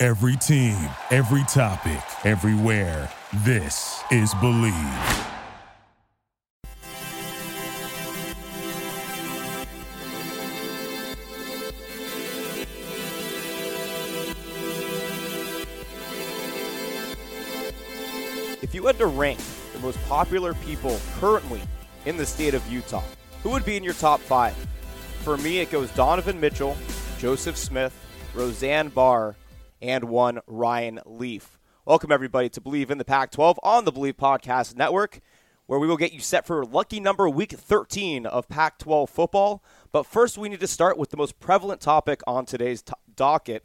Every team, every topic, everywhere. This is Believe. If you had to rank the most popular people currently in the state of Utah, who would be in your top five? For me, it goes Donovan Mitchell, Joseph Smith, Roseanne Barr, and one Ryan Leaf. Welcome, everybody, to Believe in the Pac 12 on the Believe Podcast Network, where we will get you set for lucky number week 13 of Pac 12 football. But first, we need to start with the most prevalent topic on today's docket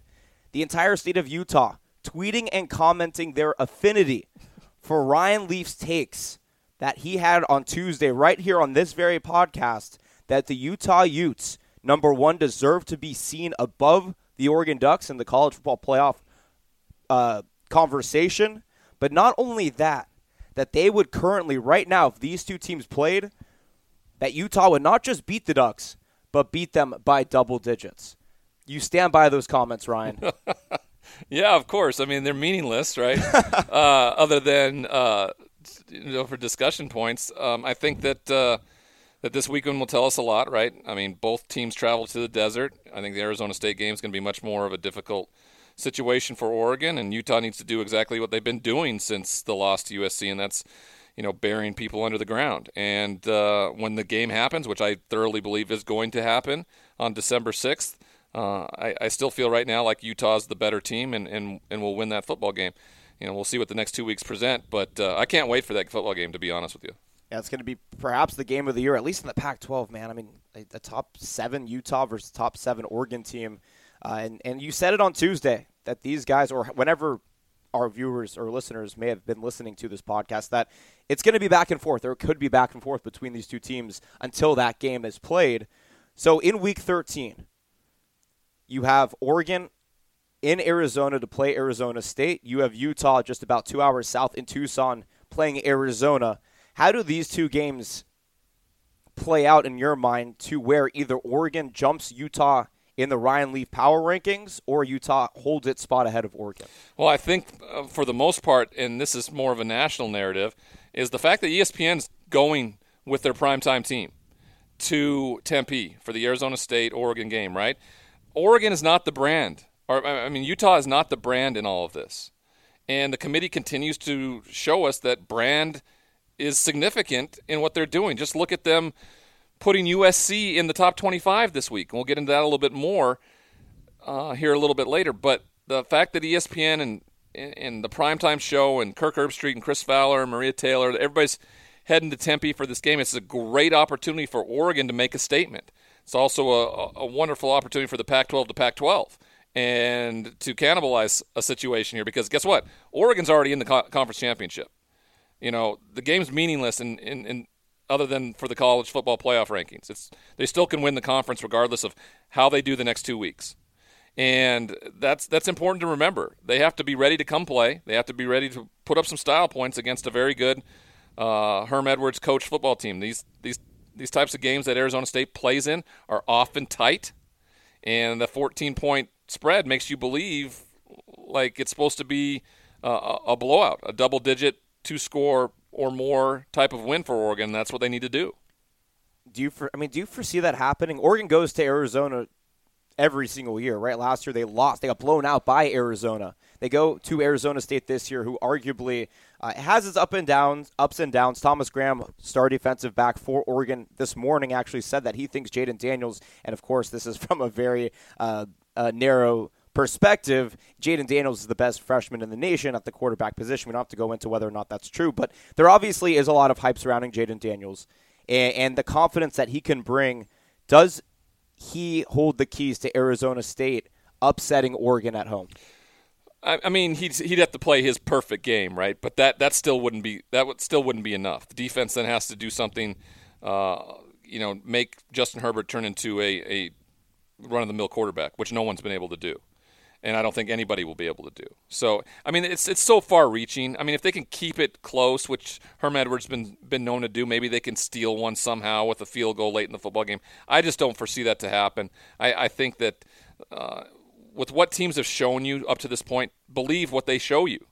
the entire state of Utah tweeting and commenting their affinity for Ryan Leaf's takes that he had on Tuesday, right here on this very podcast, that the Utah Utes, number one, deserve to be seen above the Oregon Ducks in the college football playoff uh, conversation. But not only that, that they would currently, right now, if these two teams played, that Utah would not just beat the Ducks, but beat them by double digits. You stand by those comments, Ryan. Yeah, of course. I mean, they're meaningless, right? uh, other than uh, you know, for discussion points, um, I think that uh, that this weekend will tell us a lot, right? I mean, both teams travel to the desert. I think the Arizona State game is going to be much more of a difficult situation for Oregon, and Utah needs to do exactly what they've been doing since the loss to USC, and that's you know burying people under the ground. And uh, when the game happens, which I thoroughly believe is going to happen on December sixth uh, I, I, still feel right now like Utah's the better team and, and, and will win that football game. You know, we'll see what the next two weeks present, but uh, I can't wait for that football game, to be honest with you. It's going to be perhaps the game of the year, at least in the Pac 12, man. I mean, a, a, top seven Utah versus top seven Oregon team. Uh, and, and you said it on Tuesday that these guys, or whenever our viewers or listeners may have been listening to this podcast, that it's going to be back and forth, or it could be back and forth between these two teams until that game is played. So in week 13, you have Oregon in Arizona to play Arizona State. You have Utah just about two hours south in Tucson playing Arizona. How do these two games play out in your mind to where either Oregon jumps Utah in the Ryan Leaf power rankings or Utah holds its spot ahead of Oregon? Well, I think uh, for the most part, and this is more of a national narrative, is the fact that ESPN's going with their primetime team to Tempe for the Arizona State Oregon game, right? Oregon is not the brand. Or I mean, Utah is not the brand in all of this. And the committee continues to show us that brand is significant in what they're doing. Just look at them putting USC in the top 25 this week. And we'll get into that a little bit more uh, here a little bit later. But the fact that ESPN and and the primetime show and Kirk Herbstreit and Chris Fowler and Maria Taylor, everybody's heading to Tempe for this game. It's a great opportunity for Oregon to make a statement. It's also a, a wonderful opportunity for the Pac 12 to Pac 12 and to cannibalize a situation here because guess what? Oregon's already in the conference championship. You know, the game's meaningless in, in, in, other than for the college football playoff rankings. It's they still can win the conference regardless of how they do the next two weeks. And that's that's important to remember. They have to be ready to come play. They have to be ready to put up some style points against a very good uh, Herm Edwards coach football team. These these these types of games that Arizona State plays in are often tight, and the 14 point spread makes you believe like it's supposed to be uh, a blowout, a double digit, two score or more type of win for Oregon. That's what they need to do. Do you? For, I mean, do you foresee that happening? Oregon goes to Arizona every single year, right? Last year they lost; they got blown out by Arizona. They go to Arizona State this year, who arguably uh, has its up and downs, ups and downs. Thomas Graham, star defensive back for Oregon, this morning actually said that he thinks Jayden Daniels, and of course this is from a very uh, uh, narrow perspective, Jayden Daniels is the best freshman in the nation at the quarterback position. We don't have to go into whether or not that's true, but there obviously is a lot of hype surrounding Jayden Daniels, and, and the confidence that he can bring. Does he hold the keys to Arizona State upsetting Oregon at home? I, mean, he'd he'd have to play his perfect game, right? But that that still wouldn't be that would still wouldn't be enough. The defense then has to do something, uh, you know, make Justin Herbert turn into a, a run of the mill quarterback, which no one's been able to do and I don't think anybody will be able to do. So, I mean, it's it's so far reaching. I mean, if they can keep it close, which Herm Edwards been been known to do, maybe they can steal one somehow with a field goal late in the football game. I just don't foresee that to happen. I, I think that uh, with what teams have shown you up to this point, believe what they show you,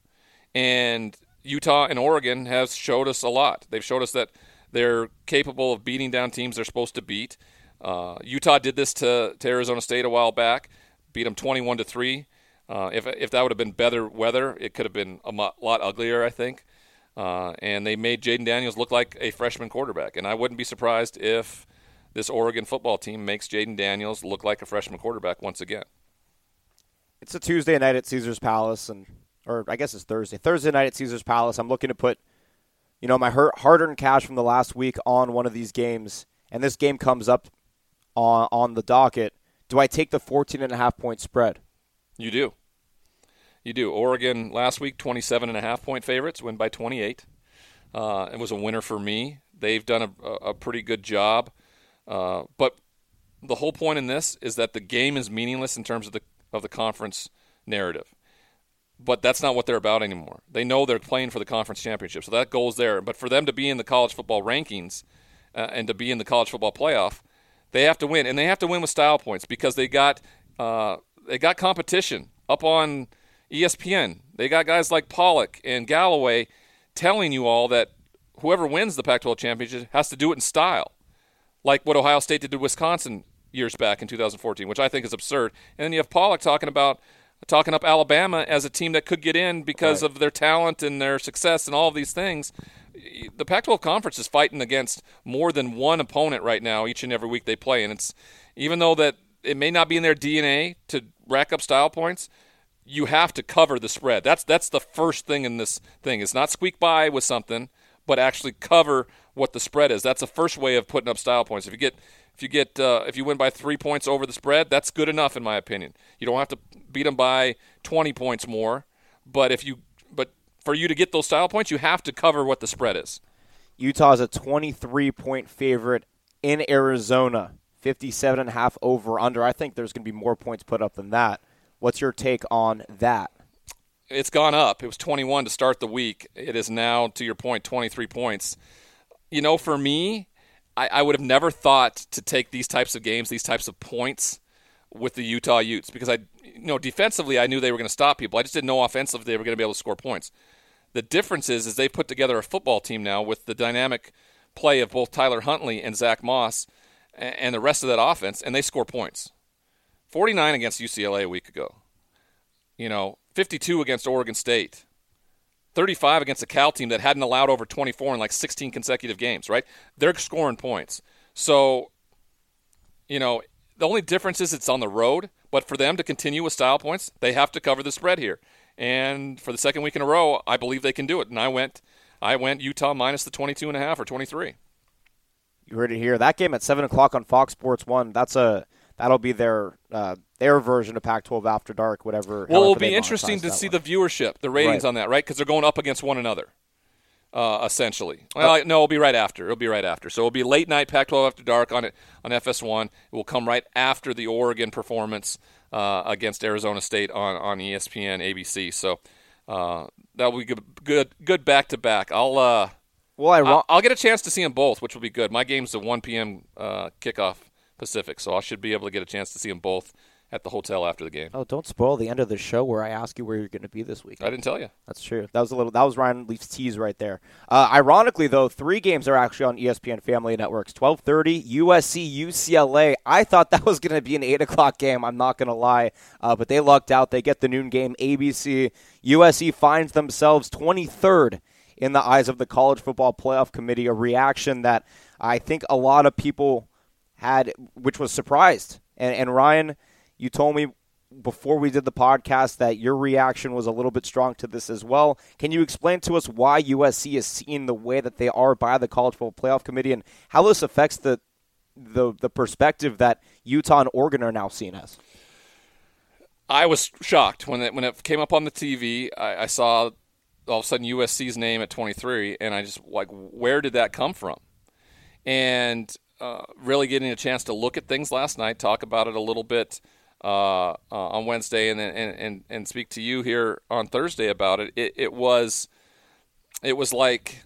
and Utah and Oregon has showed us a lot. They've showed us that they're capable of beating down teams they're supposed to beat. Uh, Utah did this to, to Arizona State a while back beat them 21 to three. Uh, if if that would have been better weather, it could have been a lot uglier, I think. Uh, and they made Jayden Daniels look like a freshman quarterback, and I wouldn't be surprised if this Oregon football team makes Jayden Daniels look like a freshman quarterback once again. It's a Tuesday night at Caesar's Palace, and or I guess it's Thursday. Thursday night at Caesar's Palace. I'm looking to put, you know, my hard-earned cash from the last week on one of these games, and this game comes up on on the docket. Do I take the 14 and a half point spread? You do. You do. Oregon last week, 27 and a half point favorites, win by 28. Uh, it was a winner for me. They've done a, a pretty good job. Uh, but the whole point in this is that the game is meaningless in terms of the of the conference narrative. But that's not what they're about anymore. They know they're playing for the conference championship, so that goes there. But for them to be in the college football rankings uh, and to be in the college football playoff, they have to win, and they have to win with style points because they got uh, they got competition up on ESPN. They got guys like Pollack and Galloway telling you all that whoever wins the Pac-12 championship has to do it in style, like what Ohio State did to Wisconsin years back in 2014, which I think is absurd. And then you have Pollack talking about talking up Alabama as a team that could get in because right. of their talent and their success and all of these things the Pac-12 conference is fighting against more than one opponent right now each and every week they play, and it's even though that it may not be in their DNA to rack up style points, you have to cover the spread. That's that's the first thing in this thing. It's not squeak by with something, but actually cover what the spread is. That's the first way of putting up style points. If you get if you get uh, if you win by three points over the spread, that's good enough in my opinion. You don't have to beat them by 20 points more, but if you for you to get those style points, you have to cover what the spread is. Utah's a 23 point favorite in Arizona, 57 and a half over under. I think there's going to be more points put up than that. What's your take on that? It's gone up. It was 21 to start the week. It is now, to your point, 23 points. You know, for me, I, I would have never thought to take these types of games, these types of points with the Utah Utes because I, you know, defensively I knew they were going to stop people. I just didn't know offensively they were going to be able to score points. The difference is, is they put together a football team now with the dynamic play of both Tyler Huntley and Zach Moss and the rest of that offense, and they score points. 49 against UCLA a week ago. You know, 52 against Oregon State. 35 against a Cal team that hadn't allowed over 24 in like 16 consecutive games, right? They're scoring points. So, you know, the only difference is it's on the road, but for them to continue with style points, they have to cover the spread here. And for the second week in a row, I believe they can do it. And I went, I went Utah minus the 22 and a half or 23. You heard it here. That game at seven o'clock on Fox Sports One. That's a that'll be their uh, their version of Pac-12 After Dark, whatever. Well, it'll be interesting to see one. the viewership, the ratings right. on that, right? Because they're going up against one another. Uh, essentially. Well, uh, no, it'll be right after. It'll be right after. So it'll be late night Pac-12 after dark on it on FS1. It will come right after the Oregon performance uh, against Arizona State on, on ESPN ABC. So uh, that will be good, good, good back to back. I'll uh, well, I I'll, I'll, get a chance to see them both, which will be good. My game's the 1 p.m. Uh, kickoff Pacific, so I should be able to get a chance to see them both at the hotel after the game. Oh, don't spoil the end of the show where I ask you where you're going to be this week. I didn't tell you. That's true. That was a little. That was Ryan Leaf's tease right there. Uh, ironically, though, three games are actually on ESPN Family Networks. Twelve thirty, USC UCLA. I thought that was going to be an eight o'clock game. I'm not going to lie, uh, but they lucked out. They get the noon game. ABC. USC finds themselves 23rd in the eyes of the College Football Playoff Committee. A reaction that I think a lot of people had, which was surprised. And, and Ryan you told me before we did the podcast that your reaction was a little bit strong to this as well. Can you explain to us why USC is seen the way that they are by the College Football Playoff Committee and how this affects the the the perspective that Utah and Oregon are now seen as? I was shocked when it when it came up on the TV. I, I saw all of a sudden USC's name at 23, and I just like, where did that come from? And uh, really getting a chance to look at things last night, talk about it a little bit uh, uh, on Wednesday, and, and and and speak to you here on Thursday about it. It, it was it was like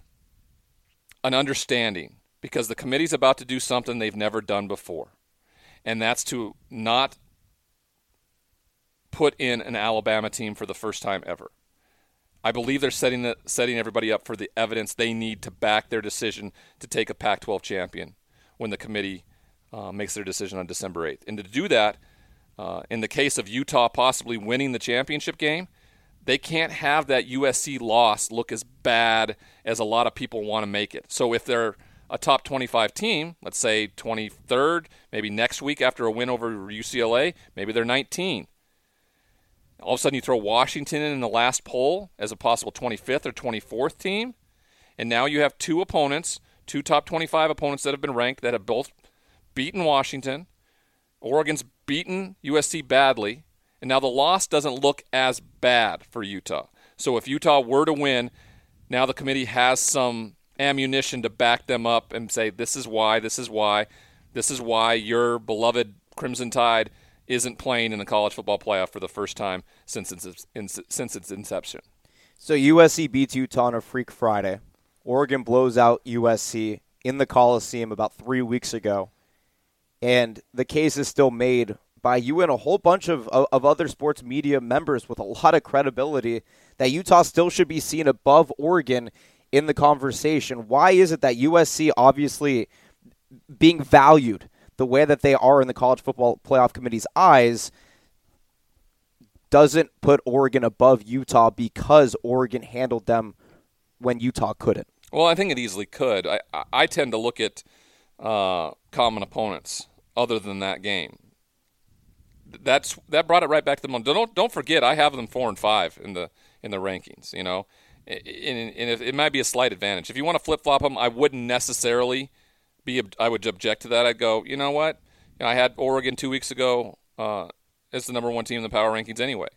an understanding because the committee's about to do something they've never done before, and that's to not put in an Alabama team for the first time ever. I believe they're setting the, setting everybody up for the evidence they need to back their decision to take a Pac-12 champion when the committee uh, makes their decision on December 8th. And to do that, uh, in the case of Utah possibly winning the championship game, they can't have that USC loss look as bad as a lot of people want to make it. So if they're a top 25 team, let's say 23rd, maybe next week after a win over UCLA, maybe they're 19. All of a sudden, you throw Washington in, in the last poll as a possible 25th or 24th team, and now you have two opponents, two top 25 opponents that have been ranked that have both beaten Washington. Oregon's beaten USC badly, and now the loss doesn't look as bad for Utah. So if Utah were to win, now the committee has some ammunition to back them up and say, this is why, this is why, this is why your beloved Crimson Tide isn't playing in the college football playoff for the first time since its, since its inception. So USC beats Utah on a Freak Friday. Oregon blows out USC in the Coliseum about three weeks ago, and the case is still made by you and a whole bunch of, of other sports media members with a lot of credibility that Utah still should be seen above Oregon in the conversation. Why is it that USC obviously being valued the way that they are in the college football playoff committee's eyes doesn't put Oregon above Utah because Oregon handled them when Utah couldn't. Well, I think it easily could. I, I tend to look at uh, common opponents other than that game. That's that brought it right back to them. Don't don't forget, I have them four and five in the in the rankings. You know, and, and it might be a slight advantage. If you want to flip flop them, I wouldn't necessarily be I would object to that. I'd go, you know what? I had Oregon two weeks ago uh, as the number one team in the power rankings anyway.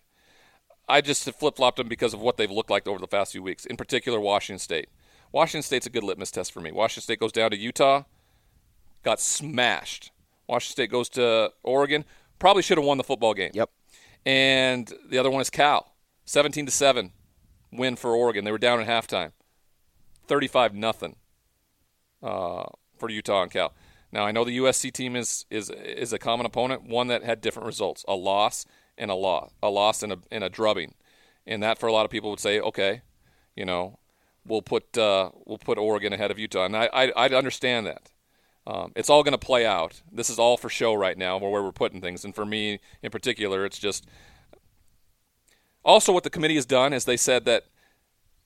I just flip flopped them because of what they've looked like over the past few weeks. In particular, Washington State. Washington State's a good litmus test for me. Washington State goes down to Utah, got smashed. Washington State goes to Oregon, probably should have won the football game. Yep. And the other one is Cal, seventeen to seven, win for Oregon. They were down at halftime, thirty-five nothing. Uh, for Utah and Cal. Now I know the USC team is is is a common opponent, one that had different results, a loss and a loss, a loss and a and a drubbing, and that for a lot of people would say, okay, you know, we'll put uh, we'll put Oregon ahead of Utah, and I I, I understand that. Um, it's all going to play out. This is all for show right now, where we're putting things, and for me in particular, it's just. Also, what the committee has done is they said that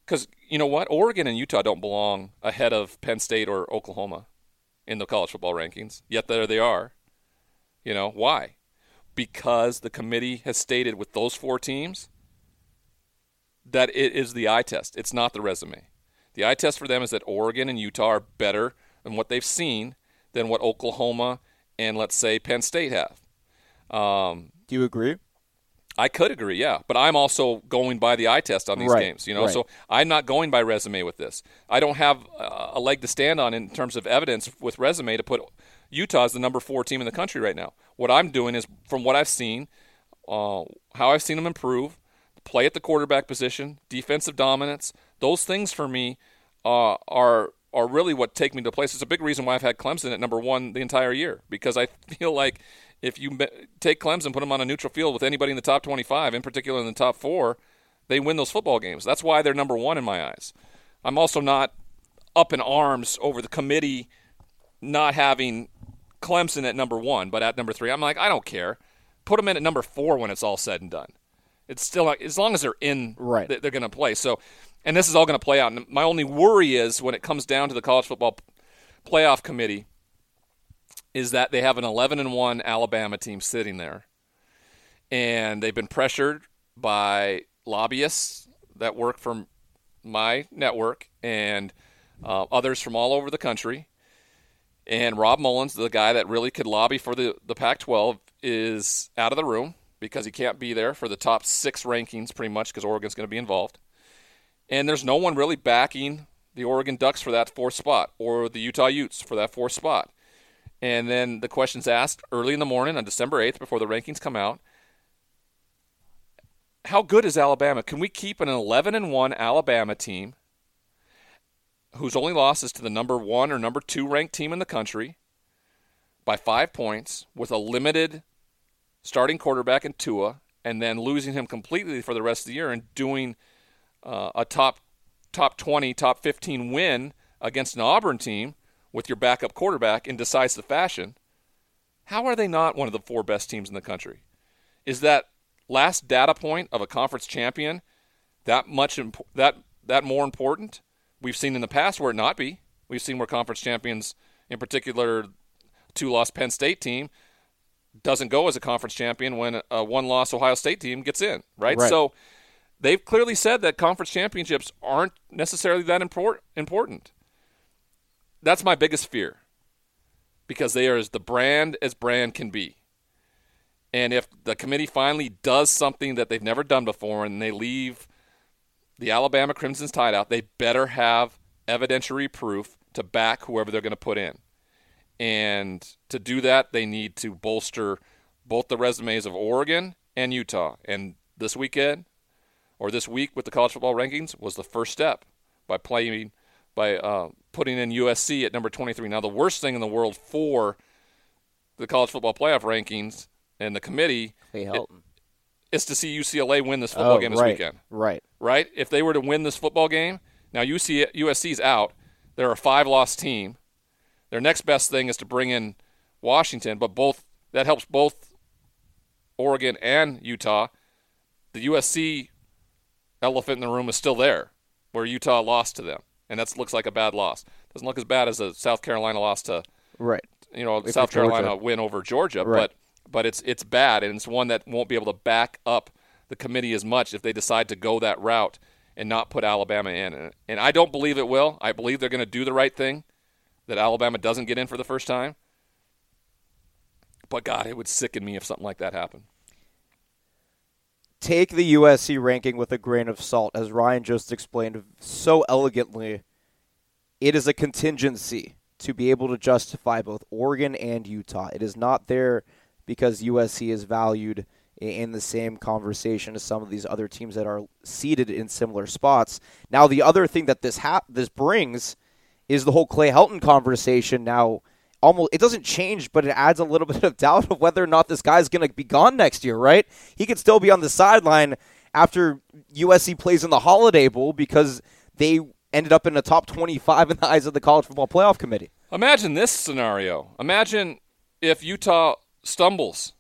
because you know what, Oregon and Utah don't belong ahead of Penn State or Oklahoma in the college football rankings, yet there they are. You know, why? Because the committee has stated with those four teams that it is the eye test. It's not the resume. The eye test for them is that Oregon and Utah are better than what they've seen than what Oklahoma and let's say Penn State have. Um, Do you agree? I could agree, yeah, but I'm also going by the eye test on these right, games, you know. Right. So I'm not going by resume with this. I don't have a leg to stand on in terms of evidence with resume to put Utah as the number four team in the country right now. What I'm doing is from what I've seen, uh, how I've seen them improve, play at the quarterback position, defensive dominance. Those things for me uh, are are really what take me to place. It's a big reason why I've had Clemson at number one the entire year because I feel like if you take Clemson, put them on a neutral field with anybody in the top 25, in particular in the top four, they win those football games. That's why they're number one in my eyes. I'm also not up in arms over the committee not having Clemson at number one, but at number three. I'm like, I don't care. Put them in at number four when it's all said and done. It's still as long as they're in, right. they're going to play. So, and this is all going to play out. And my only worry is when it comes down to the college football playoff committee is that they have an 11 and 1 Alabama team sitting there. And they've been pressured by lobbyists that work for my network and uh, others from all over the country. And Rob Mullens, the guy that really could lobby for the, the Pac 12, is out of the room. because he can't be there for the top six rankings pretty much because Oregon's going to be involved. And there's no one really backing the Oregon Ducks for that fourth spot or the Utah Utes for that fourth spot. And then the question's asked early in the morning on December 8th before the rankings come out. How good is Alabama? Can we keep an 11 and 1 Alabama team whose only loss is to the number 1 or number 2 ranked team in the country by 5 points with a limited starting quarterback in Tua and then losing him completely for the rest of the year and doing uh, a top top 20, top 15 win against an Auburn team with your backup quarterback in decisive fashion, how are they not one of the four best teams in the country? Is that last data point of a conference champion that much imp- that that more important? We've seen in the past where it not be. We've seen where conference champions, in particular, two-loss Penn State team, doesn't go as a conference champion when a one-loss Ohio State team gets in, right? Right. So they've clearly said that conference championships aren't necessarily that import- important. That's my biggest fear because they are as the brand as brand can be. And if the committee finally does something that they've never done before and they leave the Alabama Crimson Tide out, they better have evidentiary proof to back whoever they're going to put in. And to do that, they need to bolster both the resumes of Oregon and Utah. And this weekend, or this week with the college football rankings, was the first step by playing by uh, putting in USC at number 23. Now, the worst thing in the world for the college football playoff rankings and the committee Clay Helton. is to see UCLA win this football Oh, game this right, weekend. Right. Right? If they were to win this football game, now UC, USC's out. They're a five-loss team. Their next best thing is to bring in Washington, but both that helps both Oregon and Utah. The USC elephant in the room is still there, where Utah lost to them, and that looks like a bad loss. Doesn't look as bad as a South Carolina loss to Right. you know With South Georgia. Carolina win over Georgia, Right. but but it's it's bad and it's one that won't be able to back up the committee as much if they decide to go that route and not put Alabama in. And I don't believe it will. I believe they're going to do the right thing that Alabama doesn't get in for the first time. But God, it would sicken me if something like that happened. Take the USC ranking with a grain of salt, as Ryan just explained so elegantly. It is a contingency to be able to justify both Oregon and Utah. It is not there because USC is valued in the same conversation as some of these other teams that are seated in similar spots. Now, the other thing that this ha- this brings is the whole Clay Helton conversation. Now, almost it doesn't change, but it adds a little bit of doubt of whether or not this guy's going to be gone next year. Right? He could still be on the sideline after USC plays in the Holiday Bowl because they ended up in the top twenty-five in the eyes of the College Football Playoff Committee. Imagine this scenario. Imagine if Utah stumbles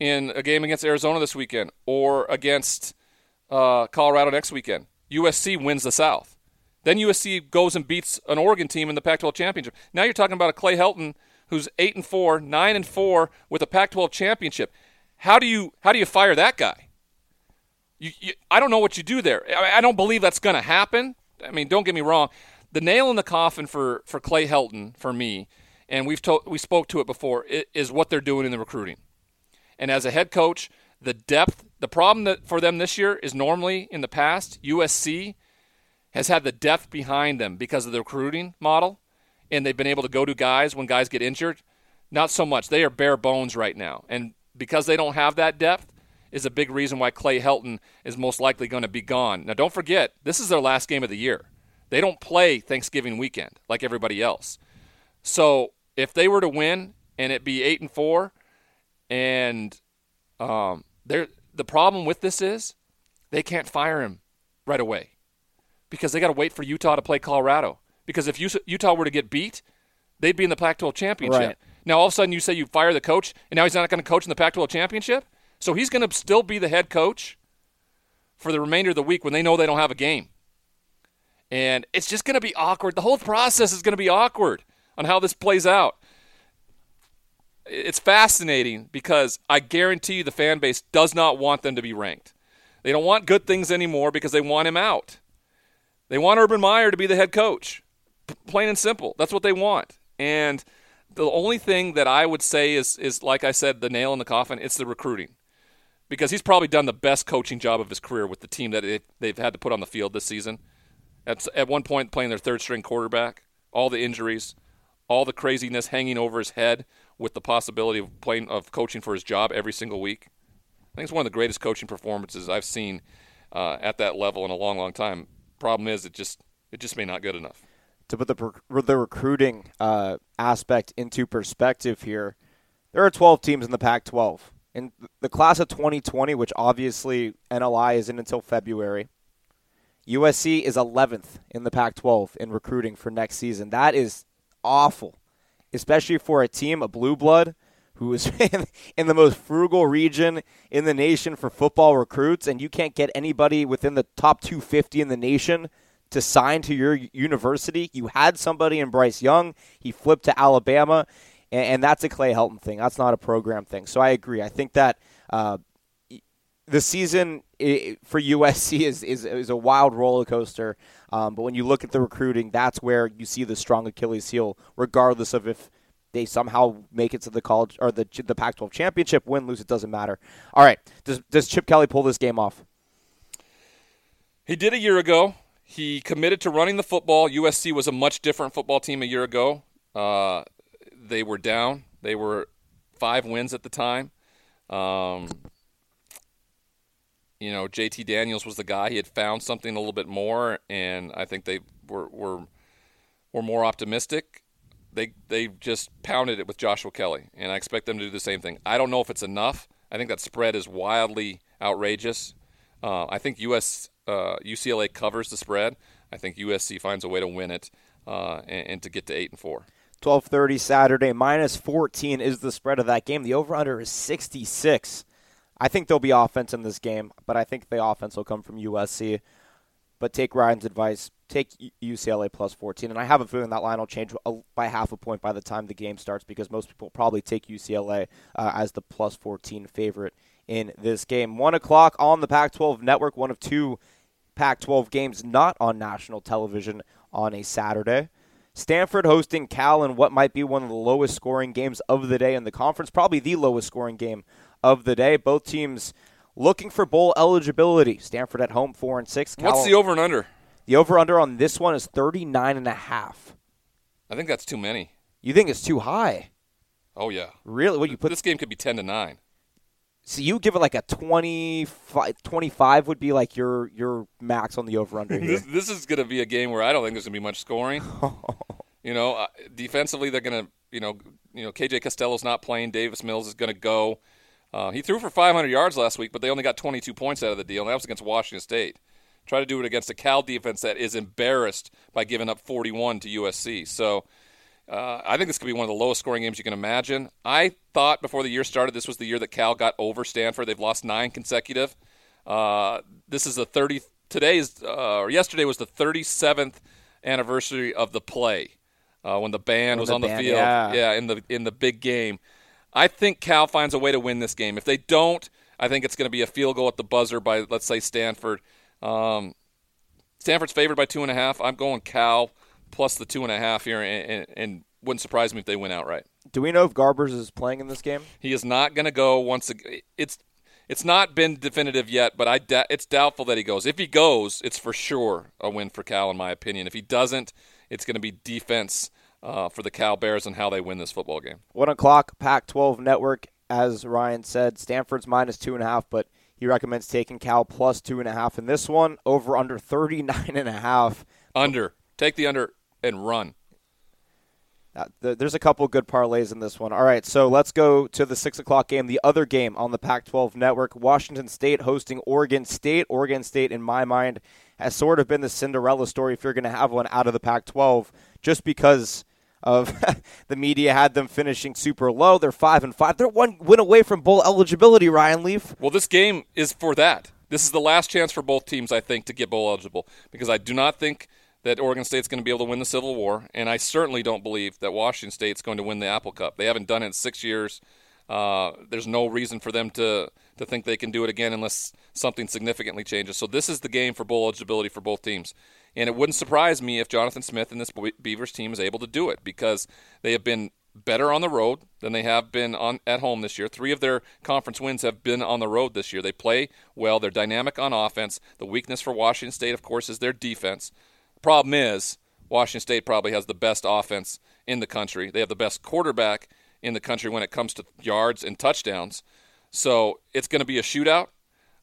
in a game against Arizona this weekend or against uh, Colorado next weekend. USC wins the South. Then USC goes and beats an Oregon team in the Pac-12 championship. Now you're talking about a Clay Helton who's eight and four, nine and four with a Pac-12 championship. How do you how do you fire that guy? You, you, I don't know what you do there. I, I don't believe that's going to happen. I mean, don't get me wrong. The nail in the coffin for, for Clay Helton, for me, and we've to, we spoke to it before, is what they're doing in the recruiting. And as a head coach, the depth, the problem that for them this year is normally in the past, USC has had the depth behind them because of the recruiting model, and they've been able to go to guys when guys get injured. Not so much. They are bare bones right now. And because they don't have that depth, is a big reason why Clay Helton is most likely going to be gone. Now, don't forget, this is their last game of the year. They don't play Thanksgiving weekend like everybody else. So if they were to win and it be eight and four, and um, the problem with this is they can't fire him right away because they got to wait for Utah to play Colorado. Because if Utah were to get beat, they'd be in the Pac-12 championship. Right. Now all of a sudden you say you fire the coach, and now he's not going to coach in the Pac-12 championship. So he's going to still be the head coach for the remainder of the week when they know they don't have a game. And it's just going to be awkward. The whole process is going to be awkward on how this plays out. It's fascinating because I guarantee you the fan base does not want them to be ranked. They don't want good things anymore because they want him out. They want Urban Meyer to be the head coach. P- plain and simple. That's what they want. And the only thing that I would say is is like I said, the nail in the coffin, it's the recruiting. because he's probably done the best coaching job of his career with the team that they've, had to put on the field this season. At, at one point, playing their third string quarterback, all the injuries, all the craziness hanging over his head with the possibility of playing of coaching for his job every single week. I think it's one of the greatest coaching performances I've seen uh, at that level in a long, long time. Problem is, it just it just may not good enough. To put the the recruiting uh, aspect into perspective here, there are 12 teams in the Pac-12. In the class of 2020, which obviously NLI isn't until February, USC is 11th in the Pac 12 in recruiting for next season. That is awful, especially for a team, a blue blood, who is in the most frugal region in the nation for football recruits, and you can't get anybody within the top 250 in the nation to sign to your university. You had somebody in Bryce Young, he flipped to Alabama, and, that's a Clay Helton thing. That's not a program thing. So I agree. I think that. Uh, the season for USC is, is, is a wild roller coaster. Um, but when you look at the recruiting, that's where you see the strong Achilles heel, regardless of if they somehow make it to the college or the the Pac-12 championship, win, lose, it doesn't matter. All right, does does Chip Kelly pull this game off? He did a year ago. He committed to running the football. USC was a much different football team a year ago. Uh, they were down. They were five wins at the time. Um, you know, JT Daniels was the guy. He had found something a little bit more, and I think they were were were more optimistic. They they just pounded it with Joshua Kelley, and I expect them to do the same thing. I don't know if it's enough. I think that spread is wildly outrageous. Uh, I think US uh, UCLA covers the spread. I think USC finds a way to win it uh, and, and to get to eight and four. 12:30 Saturday minus 14 is the spread of that game. The over under is 66. I think there'll be offense in this game, but I think the offense will come from USC. But take Ryan's advice. Take UCLA plus 14. And I have a feeling that line will change by half a point by the time the game starts because most people probably take UCLA uh, as the plus 14 favorite in this game. 1 o'clock on the Pac 12 network, one of two Pac 12 games not on national television on a Saturday. Stanford hosting Cal in what might be one of the lowest scoring games of the day in the conference, probably the lowest scoring game of the day. Both teams looking for bowl eligibility. Stanford at home, four and six. Cal- What's the over and under? The over under on this one is 39 and a half. I think that's too many. You think it's too high? Oh yeah. Really? What you put This game could be 10 to 9. So you give it like a 25, 25 would be like your your max on the over under this, this, is going to be a game where I don't think there's going to be much scoring. you know, uh, defensively they're going to, you know, you know, KJ Costello's not playing, Davis Mills is going to go. Uh, he threw for 500 yards last week, but they only got 22 points out of the deal, and that was against Washington State. Try to do it against a Cal defense that is embarrassed by giving up 41 to USC. So uh, I think this could be one of the lowest scoring games you can imagine. I thought before the year started this was the year that Cal got over Stanford. They've lost nine consecutive. Uh, this is the 30. Today's uh, or yesterday was the 37th anniversary of the play uh, when the band when was the on band, the field. Yeah. yeah, in the in the big game. I think Cal finds a way to win this game. If they don't, I think it's going to be a field goal at the buzzer by, let's say, Stanford. Um, Stanford's favored by two and a half. I'm going Cal plus the two and a half here, and, and, and wouldn't surprise me if they win outright. Do we know if Garbers is playing in this game? He is not going to go once. Again. It's it's not been definitive yet, but I da- it's doubtful that he goes. If he goes, it's for sure a win for Cal, in my opinion. If he doesn't, it's going to be defense uh, for the Cal Bears and how they win this football game. One o'clock, Pac-12 Network. As Ryan said, Stanford's minus two and a half, but he recommends taking Cal plus two and a half in this one. Over under 39 and a half. Under. Take the under and run. Uh, there's a couple good parlays in this one. All right, so let's go to the six o'clock game, the other game on the Pac-12 network. Washington State hosting Oregon State. Oregon State, in my mind, has sort of been the Cinderella story if you're going to have one out of the Pac-12, just because of the media had them finishing super low. They're five and five. They're one win away from bowl eligibility. Ryan Leaf. Well, this game is for that. This is the last chance for both teams, I think, to get bowl eligible because I do not think that Oregon State's going to be able to win the Civil War, and I certainly don't believe that Washington State's going to win the Apple Cup. They haven't done it in six years. Uh, there's no reason for them to to think they can do it again unless something significantly changes. So this is the game for bowl eligibility for both teams. And it wouldn't surprise me if Jonathan Smith and this Beavers team is able to do it because they have been better on the road than they have been on at home this year. Three of their conference wins have been on the road this year. They play well. They're dynamic on offense. The weakness for Washington State, of course, is their defense. Problem is Washington State probably has the best offense in the country. They have the best quarterback in the country when it comes to yards and touchdowns. So it's going to be a shootout.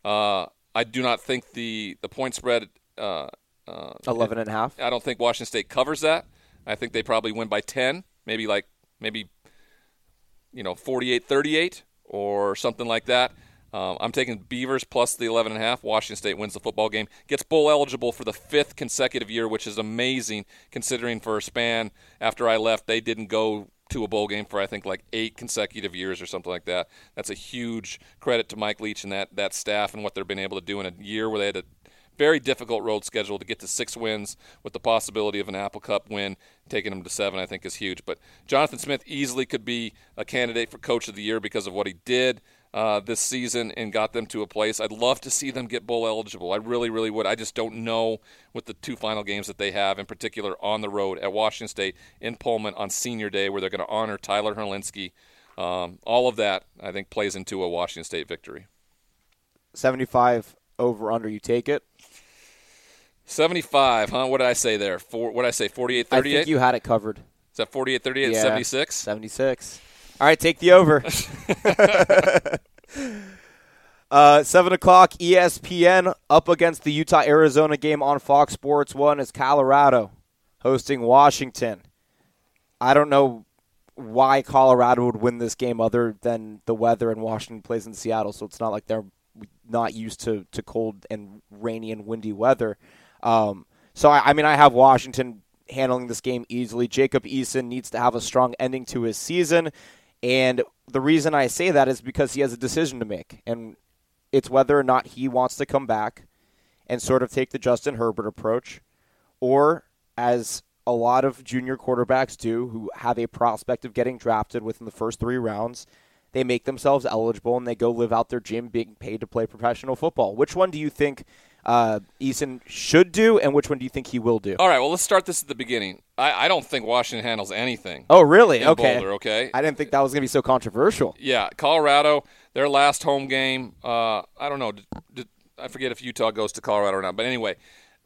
Uh, I do not think the the point spread. Uh, uh, 11 and a half. I don't think Washington State covers that. I think they probably win by 10, maybe like maybe you know 48-38 or something like that. Um, I'm taking Beavers plus the 11 and a half. Washington State wins the football game, gets bowl eligible for the fifth consecutive year, which is amazing considering for a span after I left they didn't go to a bowl game for I think like eight consecutive years or something like that. That's a huge credit to Mike Leach and that that staff and what they've been able to do in a year where they had a very difficult road schedule to get to six wins with the possibility of an Apple Cup win. Taking them to seven, I think, is huge. But Jonathan Smith easily could be a candidate for Coach of the Year because of what he did uh, this season and got them to a place. I'd love to see them get bowl eligible. I really, really would. I just don't know with the two final games that they have, in particular on the road at Washington State in Pullman on Senior Day, where they're going to honor Tyler Hilinski. Um, all of that, I think, plays into a Washington State victory. 75 over under, you take it? 75, huh? What did I say there? For, what did I say, 48 38? I think you had it covered. Is that 48 38 yeah, 76? 76. All right, take the over. uh, 7 o'clock, ESPN up against the Utah Arizona game on Fox Sports 1 is Colorado hosting Washington. I don't know why Colorado would win this game other than the weather and Washington plays in Seattle, so it's not like they're not used to, to cold and rainy and windy weather. Um, so, I, I mean, I have Washington handling this game easily. Jacob Eason needs to have a strong ending to his season. And the reason I say that is because he has a decision to make. And it's whether or not he wants to come back and sort of take the Justin Herbert approach, or as a lot of junior quarterbacks do who have a prospect of getting drafted within the first three rounds, they make themselves eligible and they go live out their dream being paid to play professional football. Which one do you think uh, Eason should do, and which one do you think he will do? All right, well, let's start this at the beginning. I, I don't think Washington handles anything. Oh, really? Okay. Boulder, okay. I didn't think that was going to be so controversial. Yeah, Colorado, their last home game. Uh, I don't know. Did, did, I forget if Utah goes to Colorado or not. But anyway,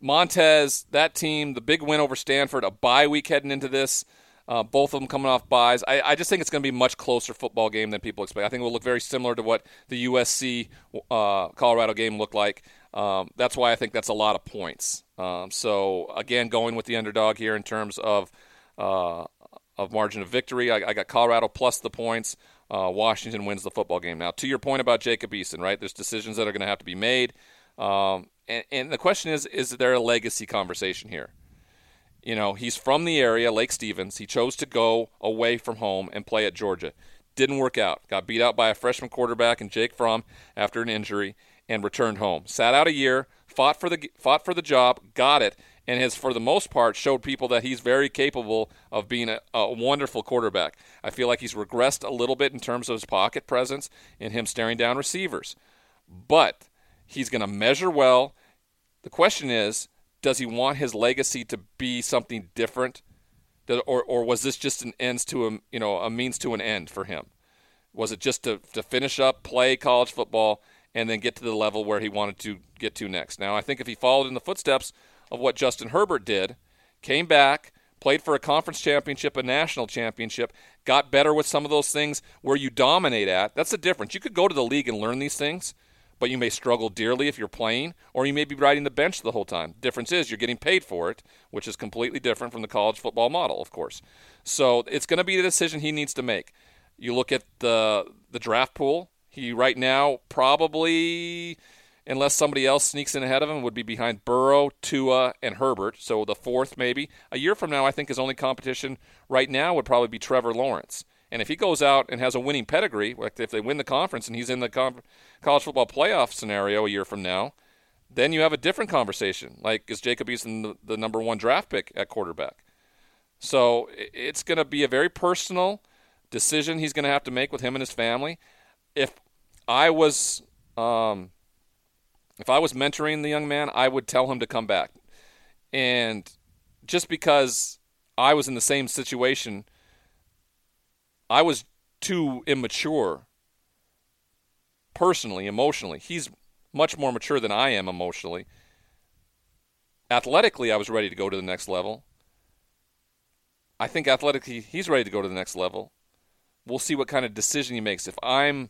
Montez, that team, the big win over Stanford, a bye week heading into this. Uh, both of them coming off byes. I, I just think it's going to be a much closer football game than people expect. I think it will look very similar to what the USC uh, Colorado game looked like. Um, that's why I think that's a lot of points. Um, so again, going with the underdog here in terms of uh, of margin of victory, I, I, got Colorado plus the points. Uh, Washington wins the football game. Now, to your point about Jacob Eason, right? There's decisions that are going to have to be made, um, and, and the question is: Is there a legacy conversation here? You know, he's from the area, Lake Stevens. He chose to go away from home and play at Georgia. Didn't work out. Got beat out by a freshman quarterback and Jake Fromm after an injury and returned home. Sat out a year, fought for the fought for the job, got it, and has for the most part showed people that he's very capable of being a, a, wonderful quarterback. I feel like he's regressed a little bit in terms of his pocket presence and him staring down receivers. But he's going to measure well. The question is, does he want his legacy to be something different? Or, or was this just an ends to a you know a means to an end for him? Was it just to, to finish up, play college football, and then get to the level where he wanted to get to next. Now, I think if he followed in the footsteps of what Justin Herbert did, came back, played for a conference championship, a national championship, got better with some of those things where you dominate at, that's the difference. You could go to the league and learn these things, but you may struggle dearly if you're playing, or you may be riding the bench the whole time. Difference is you're getting paid for it, which is completely different from the college football model, of course. So it's going to be the decision he needs to make. You look at the the draft pool. He right now probably, unless somebody else sneaks in ahead of him, would be behind Burrow, Tua, and Herbert. So the fourth maybe. A year from now, I think his only competition right now would probably be Trevor Lawrence. And if he goes out and has a winning pedigree, like if they win the conference and he's in the college football playoff scenario a year from now, then you have a different conversation. Like, is Jacob Eason the, the number one draft pick at quarterback? So it's going to be a very personal decision he's going to have to make with him and his family. If I was um, if I was mentoring the young man, I would tell him to come back. And just because I was in the same situation I was too immature personally, emotionally. He's much more mature than I am emotionally. Athletically, I was ready to go to the next level. I think athletically, he's ready to go to the next level. We'll see what kind of decision he makes. If I'm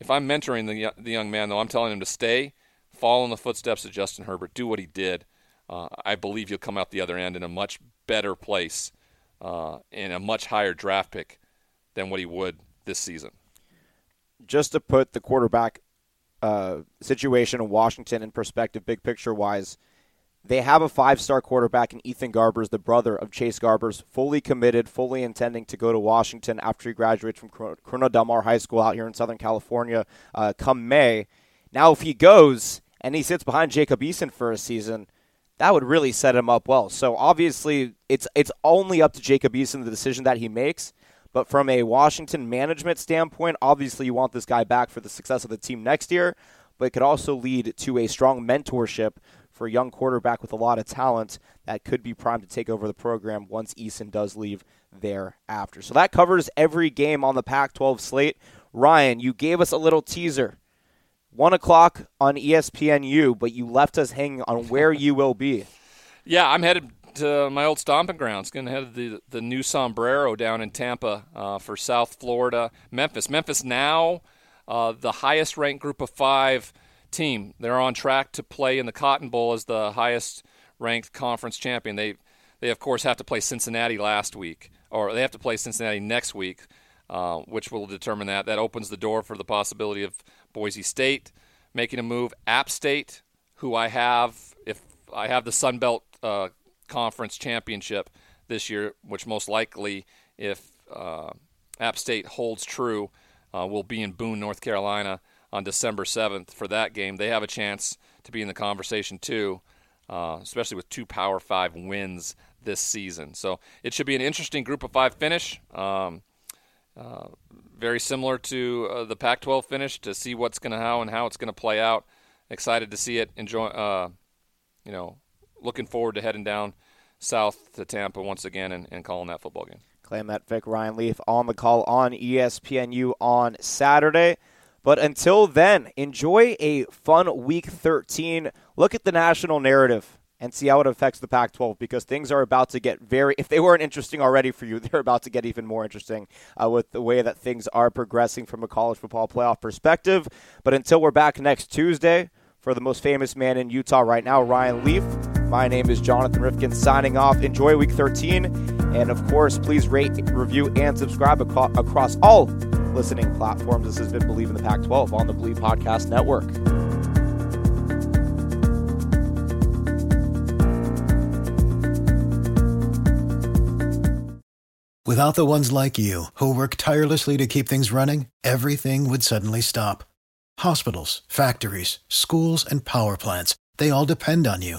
if I'm mentoring the the young man, though, I'm telling him to stay, follow in the footsteps of Justin Herbert, do what he did. Uh, I believe he'll come out the other end in a much better place, uh, in a much higher draft pick than what he would this season. Just to put the quarterback uh, situation in Washington in perspective, big picture wise, they have a five star quarterback in Ethan Garbers, the brother of Chase Garbers, fully committed, fully intending to go to Washington after he graduates from Corona Del Mar High School out here in Southern California uh, come May. Now, if he goes and he sits behind Jacob Eason for a season, that would really set him up well. So obviously, it's it's only up to Jacob Eason the decision that he makes. But from a Washington management standpoint, obviously you want this guy back for the success of the team next year. But it could also lead to a strong mentorship for a young quarterback with a lot of talent that could be primed to take over the program once Eason does leave thereafter. So that covers every game on the Pac 12 slate. Ryan, you gave us a little teaser. One o'clock on ESPNU, but you left us hanging on where you will be. Yeah, I'm headed to my old stomping grounds. Going to head to the, the new Sombrero down in Tampa uh, for South Florida, Memphis. Memphis now uh, the highest ranked group of five team. They're on track to play in the Cotton Bowl as the highest ranked conference champion. They they of course have to play Cincinnati last week, or they have to play Cincinnati next week, uh, which will determine that. That opens the door for the possibility of Boise State making a move. App State, who I have, if I have the Sun Belt uh, Conference championship this year, which most likely, if uh, App State holds true, uh, will be in Boone, North Carolina on December 7th for that game. They have a chance to be in the conversation too, uh, especially with two Power Five wins this season. So it should be an interesting Group of Five finish. Um, uh, very similar to uh, the Pac-12 finish to see what's going to how and how it's going to play out. Excited to see it. Enjoy. Uh, you know, looking forward to heading down south to Tampa once again and, and calling that football game. That Vic Ryan Leaf on the call on ESPNU on Saturday. But until then, enjoy a fun week 13. Look at the national narrative and see how it affects the Pac 12 because things are about to get very, if they weren't interesting already for you, they're about to get even more interesting uh, with the way that things are progressing from a college football playoff perspective. But until we're back next Tuesday, for the most famous man in Utah right now, Ryan Leaf, my name is Jonathan Rifkin signing off. Enjoy week 13. And of course, please rate, review, and subscribe across all listening platforms. This has been Believe in the Pac 12 on the Believe Podcast Network. Without the ones like you, who work tirelessly to keep things running, everything would suddenly stop. Hospitals, factories, schools, and power plants, they all depend on you.